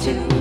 to.